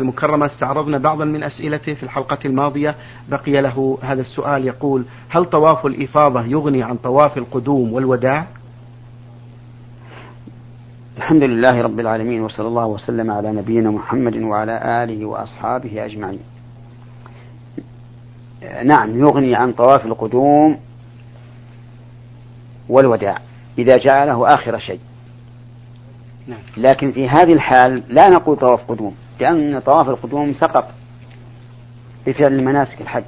المكرمة استعرضنا بعضا من أسئلته في الحلقة الماضية. بقي له هذا السؤال يقول هل طواف الإفاضة يغني عن طواف القدوم والوداع؟ الحمد لله رب العالمين وصلى الله وسلم على نبينا محمد وعلى آله وأصحابه أجمعين. نعم يغني عن طواف القدوم والوداع إذا جعله آخر شيء. نعم. لكن في هذه الحال لا نقول طواف قدوم. لأن طواف القدوم سقط بفعل مناسك الحج.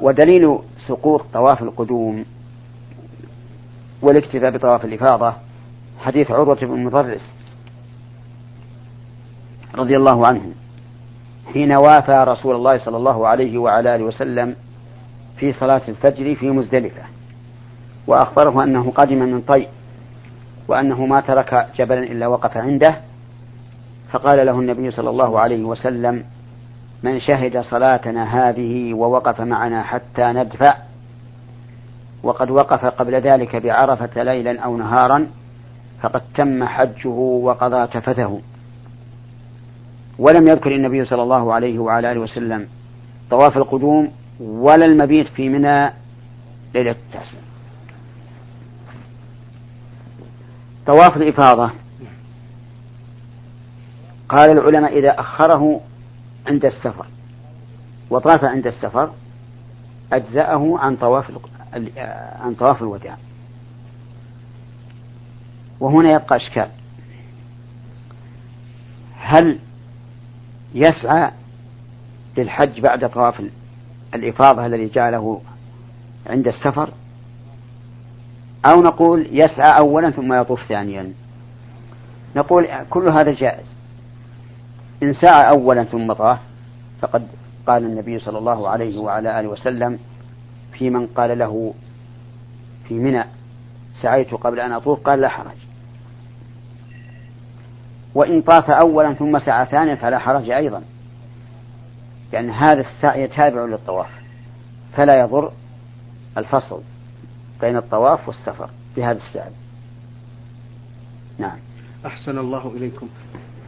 ودليل سقوط طواف القدوم والاكتفاء بطواف الإفاضة حديث عروة بن مضرس رضي الله عنه حين وافى رسول الله صلى الله عليه وعلى آله وسلم في صلاة الفجر في مزدلفة وأخبره أنه قدم من طي وأنه ما ترك جبلا إلا وقف عنده فقال له النبي صلى الله عليه وسلم من شهد صلاتنا هذه ووقف معنا حتى ندفع وقد وقف قبل ذلك بعرفة ليلا أو نهارا فقد تم حجه وقضى تفته ولم يذكر النبي صلى الله عليه وعلى آله وسلم طواف القدوم ولا المبيت في منى ليلة التاسع طواف الإفاضة. قال العلماء إذا أخره عند السفر وطاف عند السفر أجزأه عن طواف عن طواف الوداع. وهنا يبقى إشكال. هل يسعى للحج بعد طواف الإفاضة الذي جعله عند السفر؟ أو نقول يسعى أولا ثم يطوف ثانيا. نقول كل هذا جائز. إن سعى أولا ثم طاف فقد قال النبي صلى الله عليه وعلى آله وسلم في من قال له في منى سعيت قبل أن أطوف قال لا حرج. وإن طاف أولا ثم سعى ثانيا فلا حرج أيضا لأن هذا السعي تابع للطواف فلا يضر الفصل. بين الطواف والسفر في هذا السعي نعم. أحسن الله إليكم.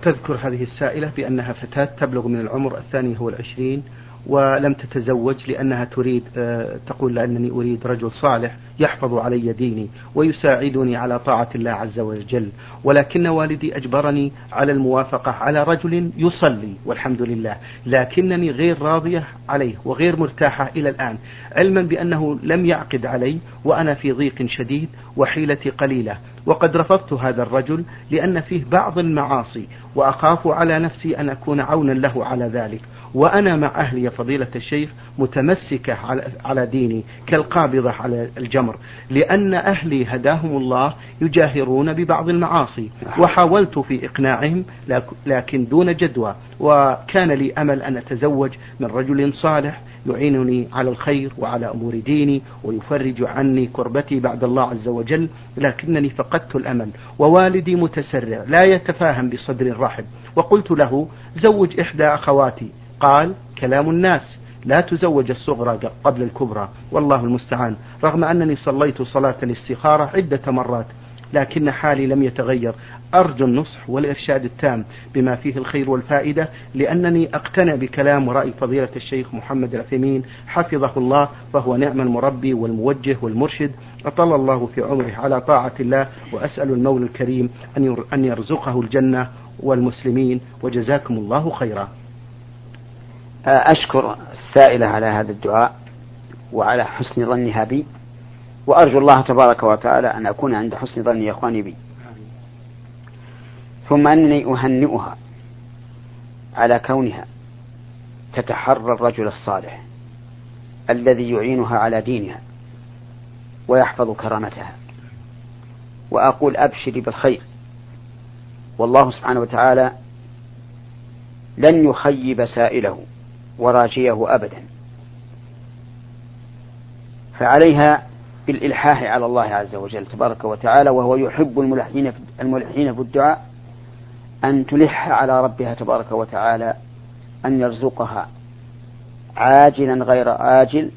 تذكر هذه السائلة بأنها فتاة تبلغ من العمر الثاني هو العشرين ولم تتزوج لأنها تريد آه، تقول لأنني أريد رجل صالح يحفظ علي ديني ويساعدني على طاعة الله عز وجل. ولكن والدي أجبرني على الموافقة على رجل يصلي والحمد لله لكنني غير راضية عليه وغير مرتاحة إلى الآن علما بأنه لم يعقد علي وأنا في ضيق شديد وحيلتي قليلة. وقد رفضت هذا الرجل لأن فيه بعض المعاصي وأخاف على نفسي أن أكون عونا له على ذلك. وأنا مع أهلي يا فضيلة الشيخ متمسكة على ديني كالقابضة على الجمر لأن أهلي هداهم الله يجاهرون ببعض المعاصي وحاولت في إقناعهم لكن دون جدوى وكان لي أمل أن أتزوج من رجل صالح يعينني على الخير وعلى أمور ديني ويفرج عني كربتي بعد الله عز وجل لكنني فقدت الأمل ووالدي متسرع لا يتفاهم بصدر رحب وقلت له زوج إحدى أخواتي. قال كلام الناس لا تزوج الصغرى قبل الكبرى والله المستعان رغم أنني صليت صلاة الاستخارة عدة مرات لكن حالي لم يتغير أرجو النصح والإرشاد التام بما فيه الخير والفائدة لأنني أقتنع بكلام ورأي فضيلة الشيخ محمد العثيمين حفظه الله فهو نعم المربي والموجه والمرشد أطل الله في عمره على طاعة الله وأسأل المولى الكريم أن يرزقه الجنة والمسلمين وجزاكم الله خيرا أشكر السائلة على هذا الدعاء وعلى حسن ظنها بي وأرجو الله تبارك وتعالى أن أكون عند حسن ظن إخواني بي. ثم أنني أهنئها على كونها تتحرى الرجل الصالح الذي يعينها على دينها ويحفظ كرامتها. وأقول أبشري بالخير والله سبحانه وتعالى لن يخيب سائله. وراجيه أبدا. فعليها بالإلحاح على الله عز وجل تبارك وتعالى وهو يحب الملحين الملحين في الدعاء أن تلح على ربها تبارك وتعالى أن يرزقها عاجلا غير آجل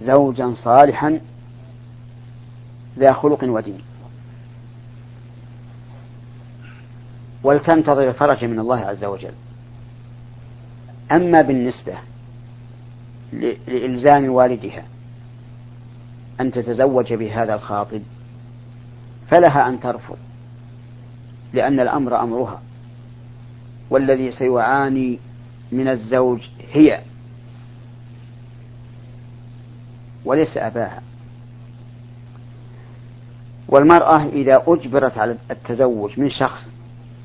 زوجا صالحا ذا خلق ودين. ولتنتظر الفرج من الله عز وجل. أما بالنسبة لإلزام والدها أن تتزوج بهذا الخاطب فلها أن ترفض لأن الأمر أمرها. والذي سيعاني من الزوج هي وليس أباها. والمرأة إذا أجبرت على التزوج من شخص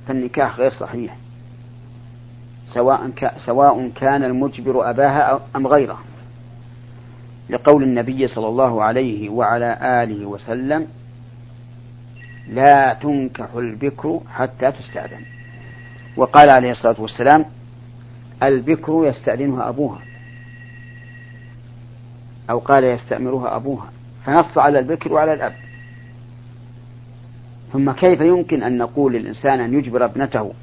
فالنكاح غير صحيح. سواء سواء كان المجبر أباها أم غيره. لقول النبي صلى الله عليه وعلى آله وسلم لا تنكح البكر حتى تستأذن. وقال عليه الصلاة والسلام البكر يستأذنها أبوها. أو قال يستأمرها أبوها. فنص على البكر وعلى الأب. ثم كيف يمكن أن نقول للإنسان أن يجبر ابنته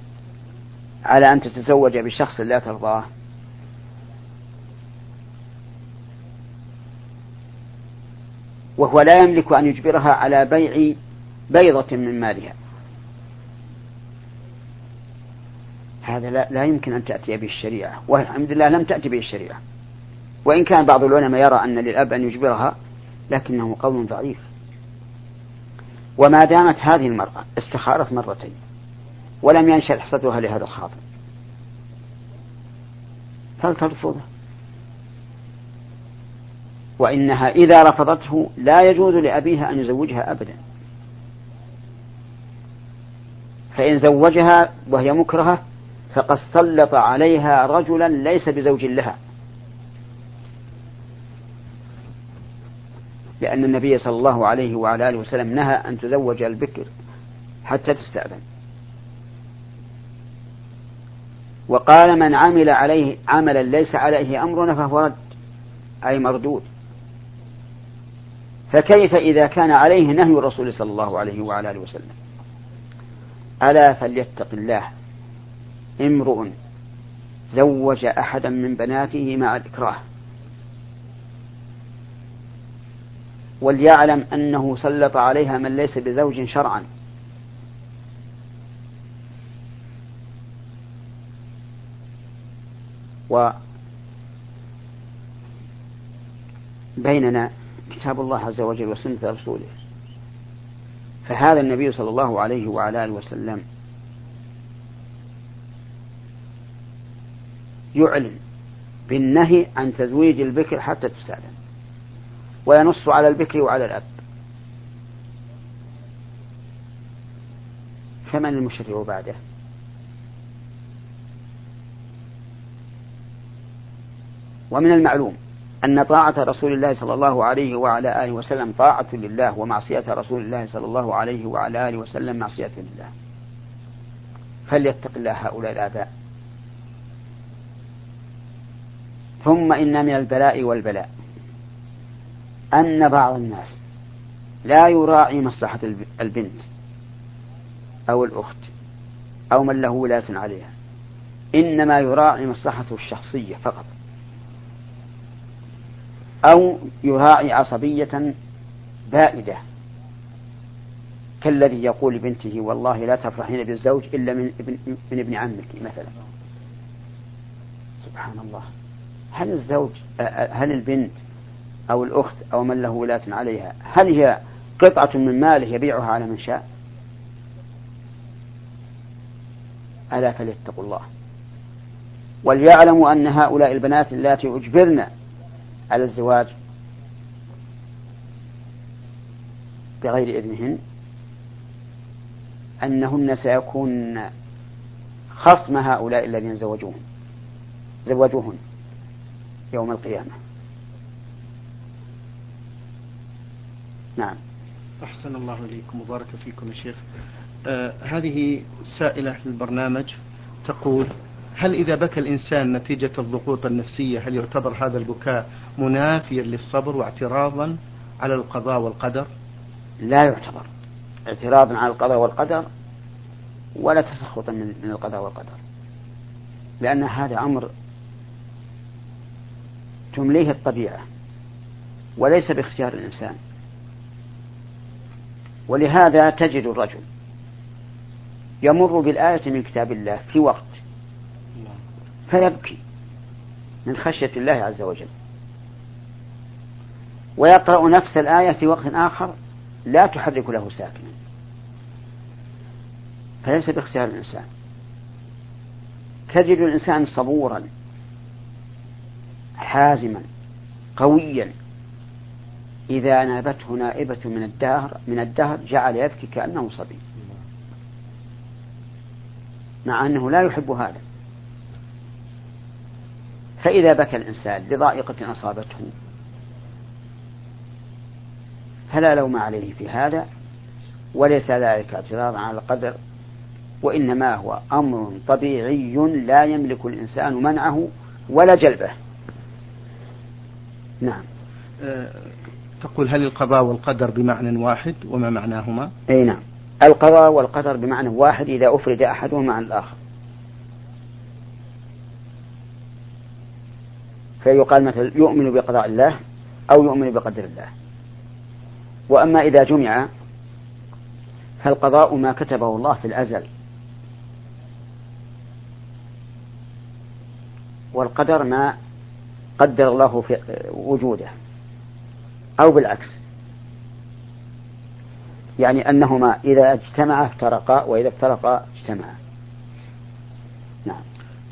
على أن تتزوج بشخص لا ترضاه. وهو لا يملك أن يجبرها على بيع بيضة من مالها. هذا لا, لا يمكن أن تأتي به الشريعة. والحمد لله لم تأتي به الشريعة. وإن كان بعض العلماء يرى أن للأب أن يجبرها لكنه قول ضعيف. وما دامت هذه المرأة استخارت مرتين. ولم ينشأ حصتها لهذا الخاطب فلترفضه وإنها إذا رفضته لا يجوز لأبيها أن يزوجها أبدا. فإن زوجها وهي مكرهة فقد سلط عليها رجلا ليس بزوج لها. لأن النبي صلى الله عليه وعلى آله وسلم نهى أن تزوج البكر حتى تستأذن. وقال من عمل عليه عملا ليس عليه أمرنا فهو رد أي مردود. فكيف إذا كان عليه نهي الرسول صلى الله عليه وعلى آله وسلم؟ ألا فليتق الله. امرؤ زوج أحدا من بناته مع الإكراه وليعلم أنه سلط عليها من ليس بزوج شرعا. وبيننا كتاب الله عز وجل وسنة رسوله. فهذا النبي صلى الله عليه وعلى آله وسلم يعلن بالنهي عن تزويج البكر حتى تستأذن وينص على البكر وعلى الأب. فمن المشرع بعده؟ ومن المعلوم أن طاعة رسول الله صلى الله عليه وعلى آله وسلم طاعة لله ومعصية رسول الله صلى الله عليه وعلى آله وسلم معصية لله. فليتق الله هؤلاء الآباء. ثم إن من البلاء والبلاء. أن بعض الناس لا يراعي مصلحة البنت أو الأخت أو من له ولاة عليها. إنما يراعي مصلحته الشخصية فقط. أو يراعي عصبية بائدة كالذي يقول لبنته والله لا تفرحين بالزوج إلا من ابن, من ابن عمك مثلا. سبحان الله هل الزوج هل البنت أو الأخت أو من له ولاة عليها هل هي قطعة من ماله يبيعها على من شاء؟ ألا فليتقوا الله. وليعلموا أن هؤلاء البنات اللاتي أجبرن على الزواج بغير إذنهن أنهن سيكون خصم هؤلاء الذين زوجوهن زوجوهن يوم القيامة. نعم. أحسن الله إليكم وبارك فيكم يا شيخ. آه هذه سائلة للبرنامج تقول هل إذا بكى الإنسان نتيجة الضغوط النفسية هل يعتبر هذا البكاء منافيا للصبر واعتراضا على القضاء والقدر؟ لا يعتبر. اعتراضا على القضاء والقدر ولا تسخطا من القضاء والقدر. لأن هذا أمر تمليه الطبيعة وليس باختيار الإنسان. ولهذا تجد الرجل يمر بالآية من كتاب الله في وقت فيبكي من خشية الله عز وجل. ويقرأ نفس الآية في وقت آخر لا تحرك له ساكنا. فليس باختيار الإنسان. تجد الإنسان صبورا حازما قويا. إذا نابته نائبة من الدهر من الدهر جعل يبكي كأنه صبي. مع أنه لا يحب هذا. فإذا بكى الإنسان لضائقة أصابته فلا لوم عليه في هذا وليس ذلك اعتراضا على القدر وإنما هو أمر طبيعي لا يملك الإنسان منعه ولا جلبه. نعم. أه تقول هل القضاء والقدر بمعنى واحد وما معناهما؟ أي نعم. القضاء والقدر بمعنى واحد إذا أفرد أحدهما عن الآخر. فيقال مثلا يؤمن بقضاء الله أو يؤمن بقدر الله. وأما إذا جمع فالقضاء ما كتبه الله في الأزل. والقدر ما قدر الله في وجوده أو بالعكس. يعني أنهما إذا اجتمعا افترقا وإذا افترقا اجتمعا. نعم.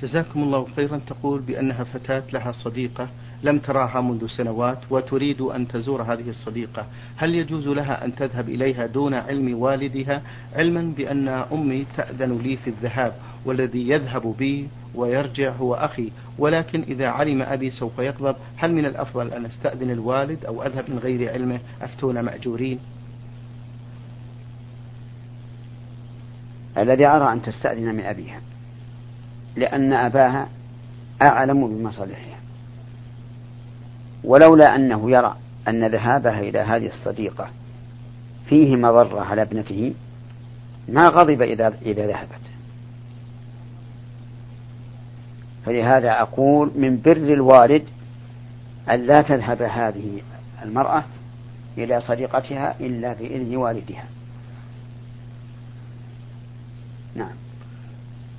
جزاكم الله خيرا. تقول بأنها فتاة لها صديقة لم تراها منذ سنوات وتريد أن تزور هذه الصديقة. هل يجوز لها أن تذهب إليها دون علم والدها؟ علما بأن أمي تأذن لي في الذهاب والذي يذهب بي ويرجع هو أخي. ولكن إذا علم أبي سوف يغضب هل من الأفضل أن أستأذن الوالد أو أذهب من غير علمه؟ أفتون مأجورين. الذي أرى أن تستأذن من أبيها. لأن أباها أعلم بمصالحها. ولولا أنه يرى أن ذهابها إلى هذه الصديقة فيه مضرة على ابنته ما غضب إذا إذا ذهبت. فلهذا أقول من بر الوالد أن لا تذهب هذه المرأة إلى صديقتها إلا بإذن والدها. نعم.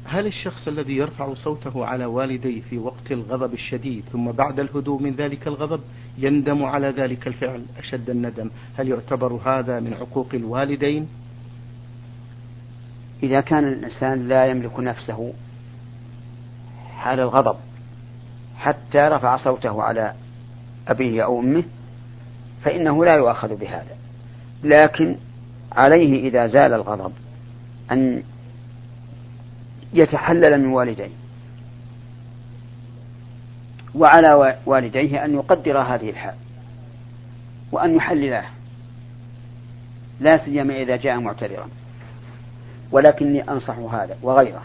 هل الشخص الذي يرفع صوته على والديه في وقت الغضب الشديد ثم بعد الهدوء من ذلك الغضب يندم على ذلك الفعل أشد الندم؟ هل يعتبر هذا من عقوق الوالدين؟ إذا كان الإنسان لا يملك نفسه حال الغضب حتى رفع صوته على أبيه أو أمه فإنه لا يؤاخذ بهذا. لكن عليه إذا زال الغضب أن يتحلل من والديه. وعلى والديه أن يقدر هذه الحال. وأن يحللاه لا سيما إذا جاء معتذرا. ولكني أنصح هذا وغيره.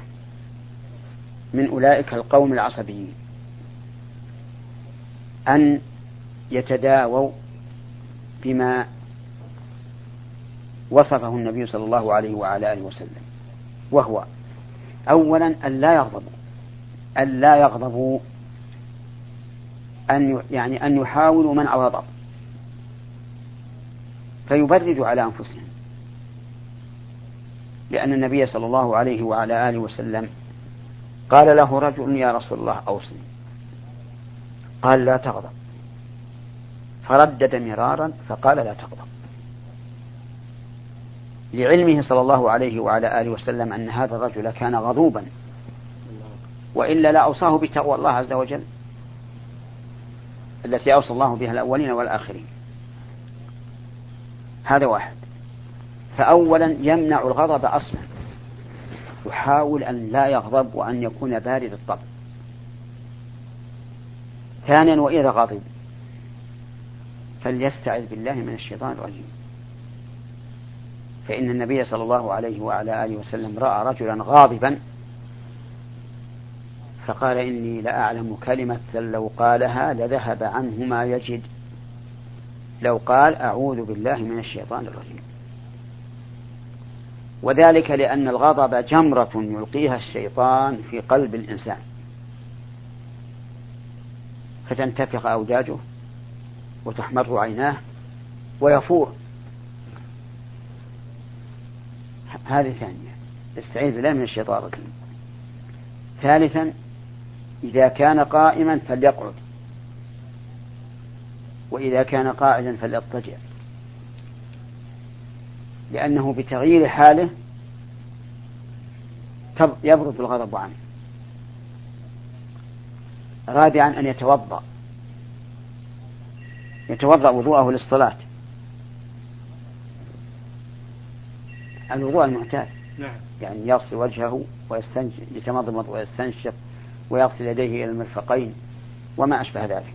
من أولئك القوم العصبيين. أن يتداووا بما وصفه النبي صلى الله عليه وعلى آله وسلم. وهو أولا أن لا يغضبوا أن لا يغضبوا أن يعني أن يحاولوا منع الغضب فيبردوا على أنفسهم. لأن النبي صلى الله عليه وعلى آله وسلم قال له رجل يا رسول الله أوصني. قال لا تغضب. فردد مرارا فقال لا تغضب. لعلمه صلى الله عليه وعلى آله وسلم أن هذا الرجل كان غضوبا. وإلا لا أوصاه بتقوى الله عز وجل التي أوصى الله بها الأولين والآخرين. هذا واحد. فأولا يمنع الغضب أصلا. يحاول أن لا يغضب وأن يكون بارد الطبع. ثانيا وإذا غضب فليستعذ بالله من الشيطان الرجيم. فإن النبي صلى الله عليه وعلى آله وسلم رأى رجلا غاضبا فقال إني لأعلم كلمة لو قالها لذهب عنه ما يجد. لو قال أعوذ بالله من الشيطان الرجيم. وذلك لأن الغضب جمرة يلقيها الشيطان في قلب الإنسان. فتنتفخ أوداجه وتحمر عيناه ويفور. هذه ثانية. استعيذ بالله من الشيطان الرجيم. ثالثا إذا كان قائما فليقعد. وإذا كان قاعدا فليضطجع. لأنه بتغيير حاله يبرد الغضب عنه. رابعا أن يتوضأ. يتوضأ وضوءه للصلاة. الوضوء المعتاد. نعم. يعني يغسل وجهه ويستنشق يتمضمض ويستنشق ويغسل يديه إلى المرفقين وما أشبه ذلك.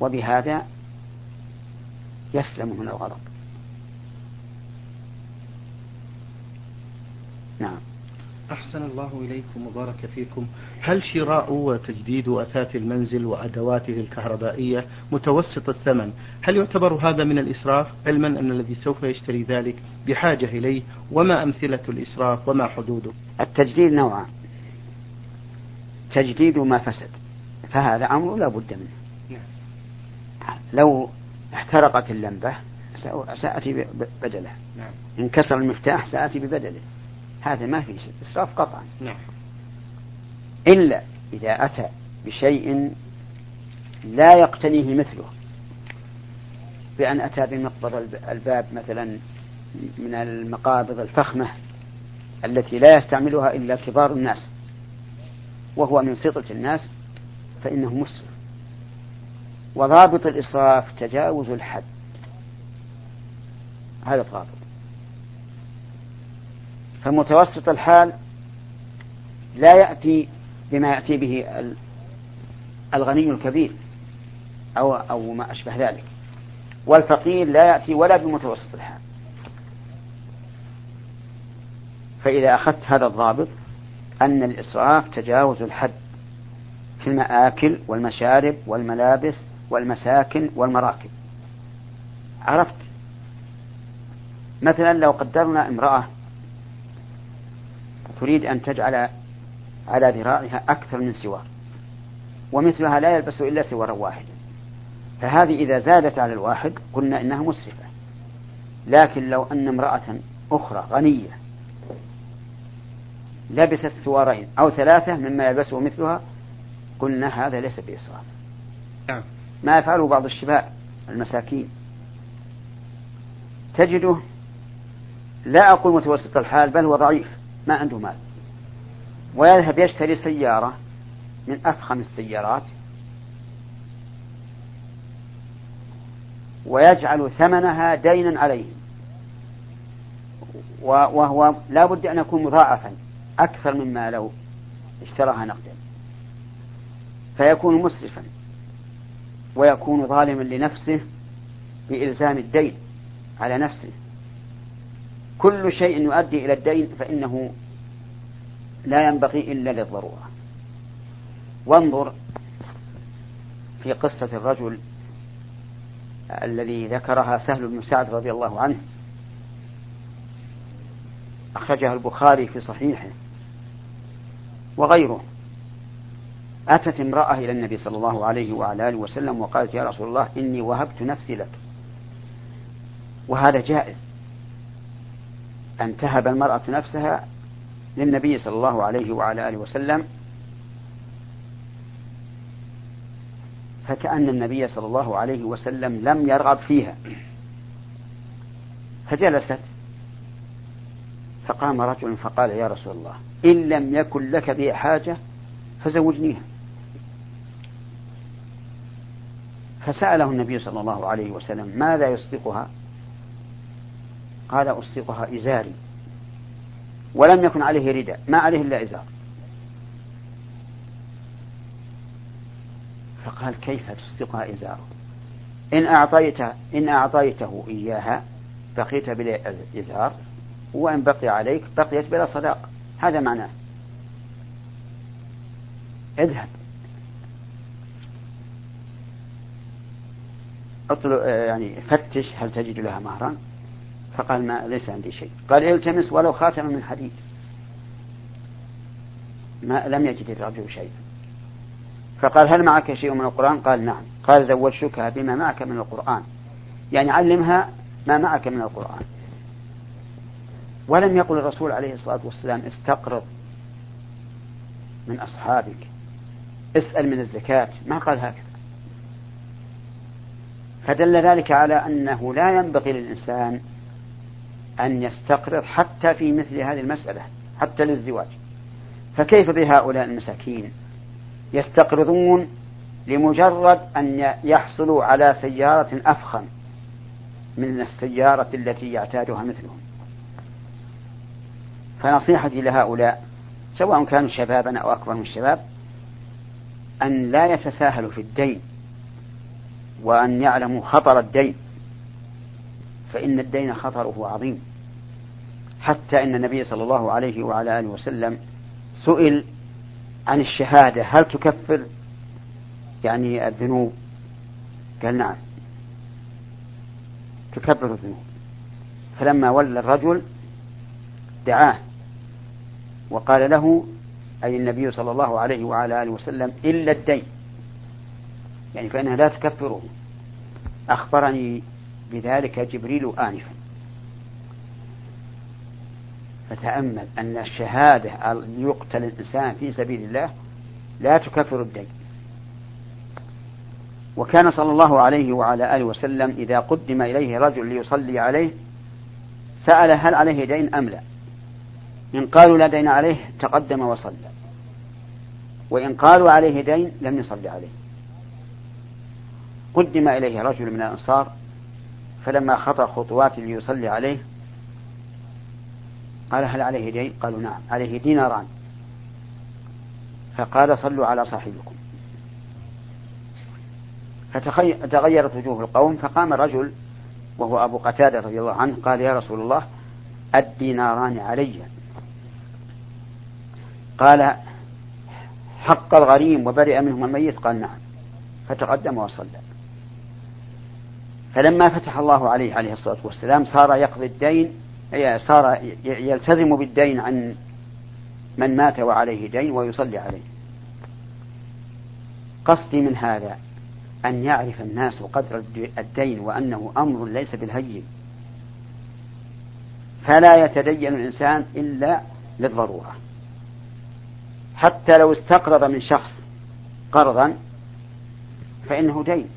وبهذا يسلم من الغضب. نعم. أحسن الله إليكم وبارك فيكم. هل شراء وتجديد أثاث المنزل وأدواته الكهربائية متوسط الثمن هل يعتبر هذا من الإسراف؟ علما أن الذي سوف يشتري ذلك بحاجة إليه. وما أمثلة الإسراف؟ وما حدوده؟ التجديد نوعان. تجديد ما فسد. فهذا أمر لا بد منه. نعم. لو احترقت اللمبة سأتي بدله. نعم. انكسر المفتاح سأتي ببدله. هذا ما في إسراف قطعا. نعم. إلا إذا أتى بشيء لا يقتنيه مثله. بأن أتى بمقبض الباب مثلا من المقابض الفخمة التي لا يستعملها إلا كبار الناس. وهو من سطة الناس فإنه مسرف. وضابط الإسراف تجاوز الحد. هذا الضابط. فمتوسط الحال لا يأتي بما يأتي به الغني الكبير أو أو ما أشبه ذلك. والفقير لا يأتي ولا بمتوسط الحال. فإذا أخذت هذا الضابط أن الإسراف تجاوز الحد في المآكل والمشارب والملابس والمساكن والمراكب. عرفت؟ مثلا لو قدرنا امرأة تريد أن تجعل على ذراعها أكثر من سوار ومثلها لا يلبس إلا سوارا واحدا. فهذه إذا زادت على الواحد قلنا إنها مسرفة. لكن لو أن امرأة أخرى غنية لبست سوارين أو ثلاثة مما يلبسه مثلها قلنا هذا ليس بإسراف. نعم. ما يفعله بعض الشباب المساكين. تجده لا أقول متوسط الحال بل هو ضعيف. ما عنده مال. ويذهب يشتري سيارة من أفخم السيارات. ويجعل ثمنها دينا عليه. وهو لا بد أن يكون مضاعفا أكثر مما لو اشتراها نقدا. فيكون مسرفا. ويكون ظالما لنفسه بإلزام الدين على نفسه. كل شيء يؤدي إلى الدين فإنه لا ينبغي إلا للضرورة. وانظر في قصة الرجل الذي ذكرها سهل بن سعد رضي الله عنه. أخرجها البخاري في صحيحه. وغيره. أتت امرأة إلى النبي صلى الله عليه وعلى آله وسلم وقالت يا رسول الله إني وهبت نفسي لك. وهذا جائز. أن تهب المرأة نفسها للنبي صلى الله عليه وعلى آله وسلم فكأن النبي صلى الله عليه وسلم لم يرغب فيها. فجلست فقام رجل فقال يا رسول الله إن لم يكن لك بها حاجة فزوجنيها. فسأله النبي صلى الله عليه وسلم ماذا يصدقها؟ قال أصدقها إزاري. ولم يكن عليه رداء. ما عليه إلا إزار. فقال كيف تصدقها إزاره إن أعطيت إن أعطيته إياها بقيت بلا إزار. وإن بقي عليك بقيت بلا صداق. هذا معناه. اذهب. اطلع يعني فتش هل تجد لها مهرا فقال ما ليس عندي شيء. قال التمس ولو خاتم من حديد. ما لم يجد الرجل شيء فقال هل معك شيء من القرآن؟ قال نعم. قال زوجتك بما معك من القرآن. يعني علمها ما معك من القرآن. ولم يقل الرسول عليه الصلاة والسلام استقرض من أصحابك. اسأل من الزكاة. ما قال هكذا. فدل ذلك على أنه لا ينبغي للإنسان أن يستقرض حتى في مثل هذه المسألة حتى للزواج. فكيف بهؤلاء المساكين يستقرضون لمجرد أن يحصلوا على سيارة أفخم من السيارة التي يعتادها مثلهم؟ فنصيحتي لهؤلاء سواء كانوا شبابا أو أكبر من الشباب أن لا يتساهلوا في الدين وأن يعلموا خطر الدين فإن الدين خطره عظيم. حتى إن النبي صلى الله عليه وعلى آله وسلم سئل عن الشهادة. هل تكفر يعني الذنوب؟ قال نعم. تكبر الذنوب. فلما ولى الرجل دعاه وقال له أي النبي صلى الله عليه وعلى آله وسلم إلا الدين. يعني فإنها لا تكفره. أخبرني بذلك جبريل آنفا. فتأمل أن الشهادة يقتل الإنسان في سبيل الله لا تكفر الدين. وكان صلى الله عليه وعلى آله وسلم إذا قدم إليه رجل ليصلي عليه سأل هل عليه دين أم لا. إن قالوا لا دين عليه تقدم وصلى. وإن قالوا عليه دين لم يصلي عليه. قدم إليه رجل من الأنصار فلما خطى خطوات ليصلي عليه قال هل عليه دين؟ قالوا نعم عليه ديناران. فقال صلوا على صاحبكم. فتغيرت وجوه القوم فقام رجل وهو أبو قتادة رضي الله عنه قال يا رسول الله الديناران علي. قال حق الغريم وبرئ منهم الميت؟ قال نعم. فتقدم وصلى. فلما فتح الله عليه عليه الصلاة والسلام صار يقضي الدين صار يلتزم بالدين عن من مات وعليه دين ويصلي عليه. قصدي من هذا أن يعرف الناس قدر الدين وأنه أمر ليس بالهين فلا يتدين الإنسان إلا للضرورة. حتى لو استقرض من شخص قرضا فإنه دين.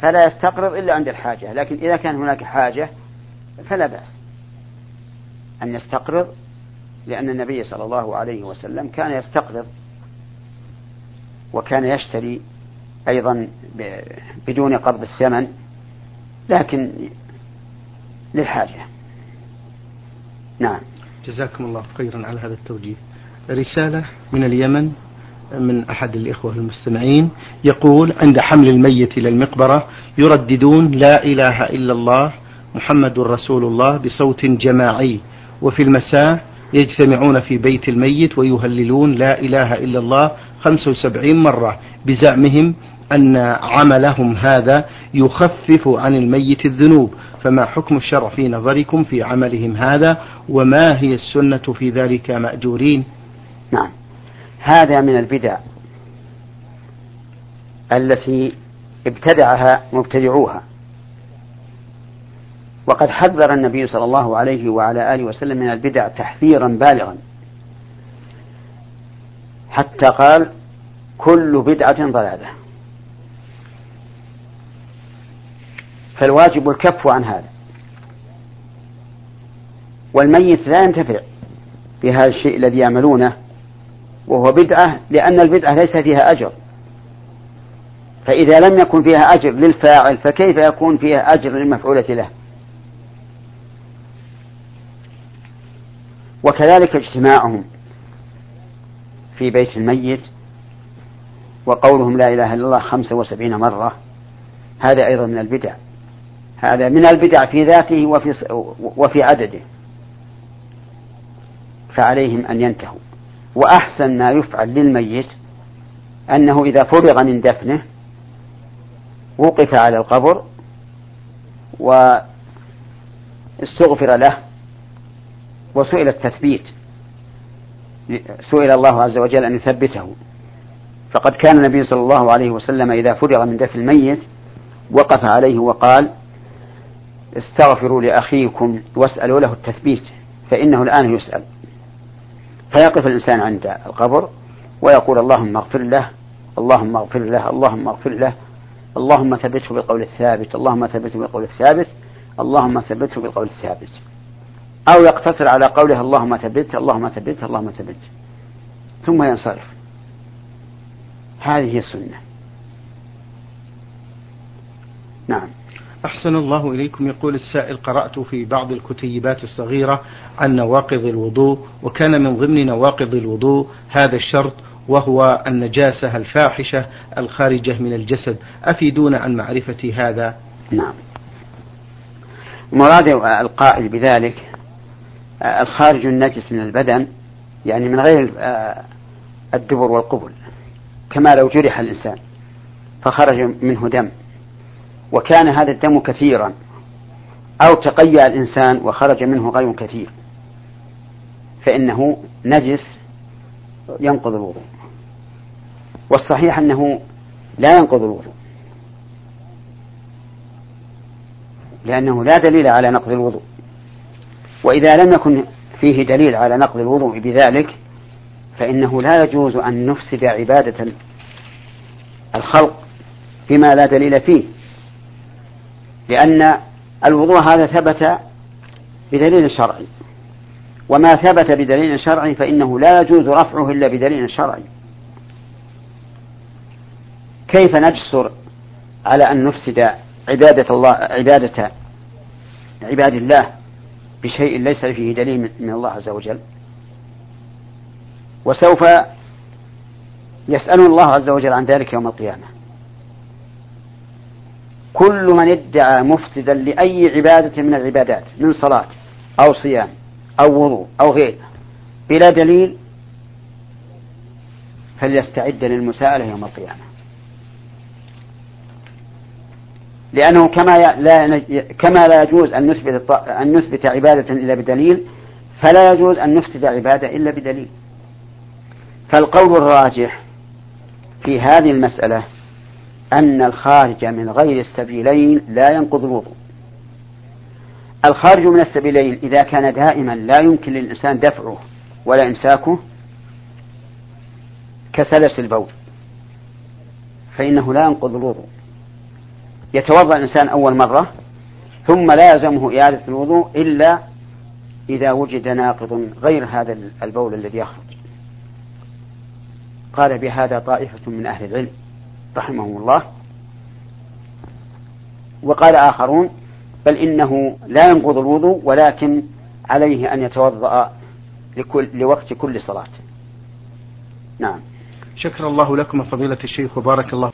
فلا يستقرض إلا عند الحاجة لكن إذا كان هناك حاجة فلا بأس أن يستقرض لأن النبي صلى الله عليه وسلم كان يستقرض وكان يشتري أيضا بدون قبض الثمن لكن للحاجة. نعم. جزاكم الله خيرا على هذا التوجيه. رسالة من اليمن من أحد الإخوة المستمعين يقول عند حمل الميت إلى المقبرة يرددون لا إله إلا الله محمد رسول الله بصوت جماعي. وفي المساء يجتمعون في بيت الميت ويهللون لا إله إلا الله 75 مرة بزعمهم أن عملهم هذا يخفف عن الميت الذنوب. فما حكم الشرع في نظركم في عملهم هذا؟ وما هي السنة في ذلك مأجورين؟ نعم. هذا من البدع التي ابتدعها مبتدعوها. وقد حذر النبي صلى الله عليه وعلى آله وسلم من البدع تحذيرا بالغا. حتى قال كل بدعة ضلالة. فالواجب الكف عن هذا. والميت لا ينتفع بهذا الشيء الذي يعملونه وهو بدعة لأن البدعة ليس فيها أجر. فإذا لم يكن فيها أجر للفاعل فكيف يكون فيها أجر للمفعولة له؟ وكذلك اجتماعهم في بيت الميت وقولهم لا إله إلا الله خمسة وسبعين مرة. هذا أيضا من البدع. هذا من البدع في ذاته وفي, وفي عدده. فعليهم أن ينتهوا. وأحسن ما يفعل للميت أنه إذا فرغ من دفنه وقف على القبر واستغفر له وسئل التثبيت. سئل الله عز وجل أن يثبته. فقد كان النبي صلى الله عليه وسلم إذا فرغ من دفن الميت وقف عليه وقال استغفروا لأخيكم واسألوا له التثبيت فإنه الآن يسأل. فيقف الإنسان عند القبر ويقول اللهم اغفر له اللهم اغفر له اللهم اغفر له اللهم ثبته بالقول الثابت اللهم ثبته بالقول الثابت اللهم ثبته بالقول الثابت. أو يقتصر على قوله اللهم ثبته اللهم ثبته اللهم ثبته ثم ينصرف. هذه هي السنة. نعم. أحسن الله إليكم. يقول السائل قرأت في بعض الكتيبات الصغيرة عن نواقض الوضوء وكان من ضمن نواقض الوضوء هذا الشرط وهو النجاسة الفاحشة الخارجة من الجسد. أفيدون عن معرفة هذا؟ نعم. مراد القائل بذلك الخارج النجس من البدن يعني من غير الدبر والقبل كما لو جرح الإنسان فخرج منه دم. وكان هذا الدم كثيرا أو تقيأ الإنسان وخرج منه غير كثير فإنه نجس ينقض الوضوء. والصحيح أنه لا ينقض الوضوء لأنه لا دليل على نقض الوضوء. وإذا لم يكن فيه دليل على نقض الوضوء بذلك فإنه لا يجوز أن نفسد عبادة الخلق بما لا دليل فيه. لأن الوضوء هذا ثبت بدليل شرعي. وما ثبت بدليل شرعي فإنه لا يجوز رفعه إلا بدليل شرعي. كيف نجسر على أن نفسد عبادة الله عبادة عباد الله؟ بشيء ليس فيه دليل من الله عز وجل. وسوف يسألون الله عز وجل عن ذلك يوم القيامة. كل من ادعى مفسدا لأي عبادة من العبادات من صلاة أو صيام أو وضوء أو غيره بلا دليل فليستعد للمساءلة يوم القيامة. لأنه كما لا كما لا يجوز أن نثبت أن نثبت عبادة إلا بدليل فلا يجوز أن نفسد عبادة إلا بدليل. فالقول الراجح في هذه المسألة أن الخارج من غير السبيلين لا ينقض الوضوء. الخارج من السبيلين إذا كان دائما لا يمكن للإنسان دفعه ولا إمساكه كسلس البول فإنه لا ينقض الوضوء. يتوضأ الإنسان أول مرة ثم لا يلزمه إعادة الوضوء إلا إذا وجد ناقض غير هذا البول الذي يخرج. قال بهذا طائفة من أهل العلم رحمهم الله. وقال آخرون بل إنه لا ينقض الوضوء ولكن عليه أن يتوضأ لكل لوقت كل صلاة. نعم. شكر الله لكم فضيلة الشيخ وبارك الله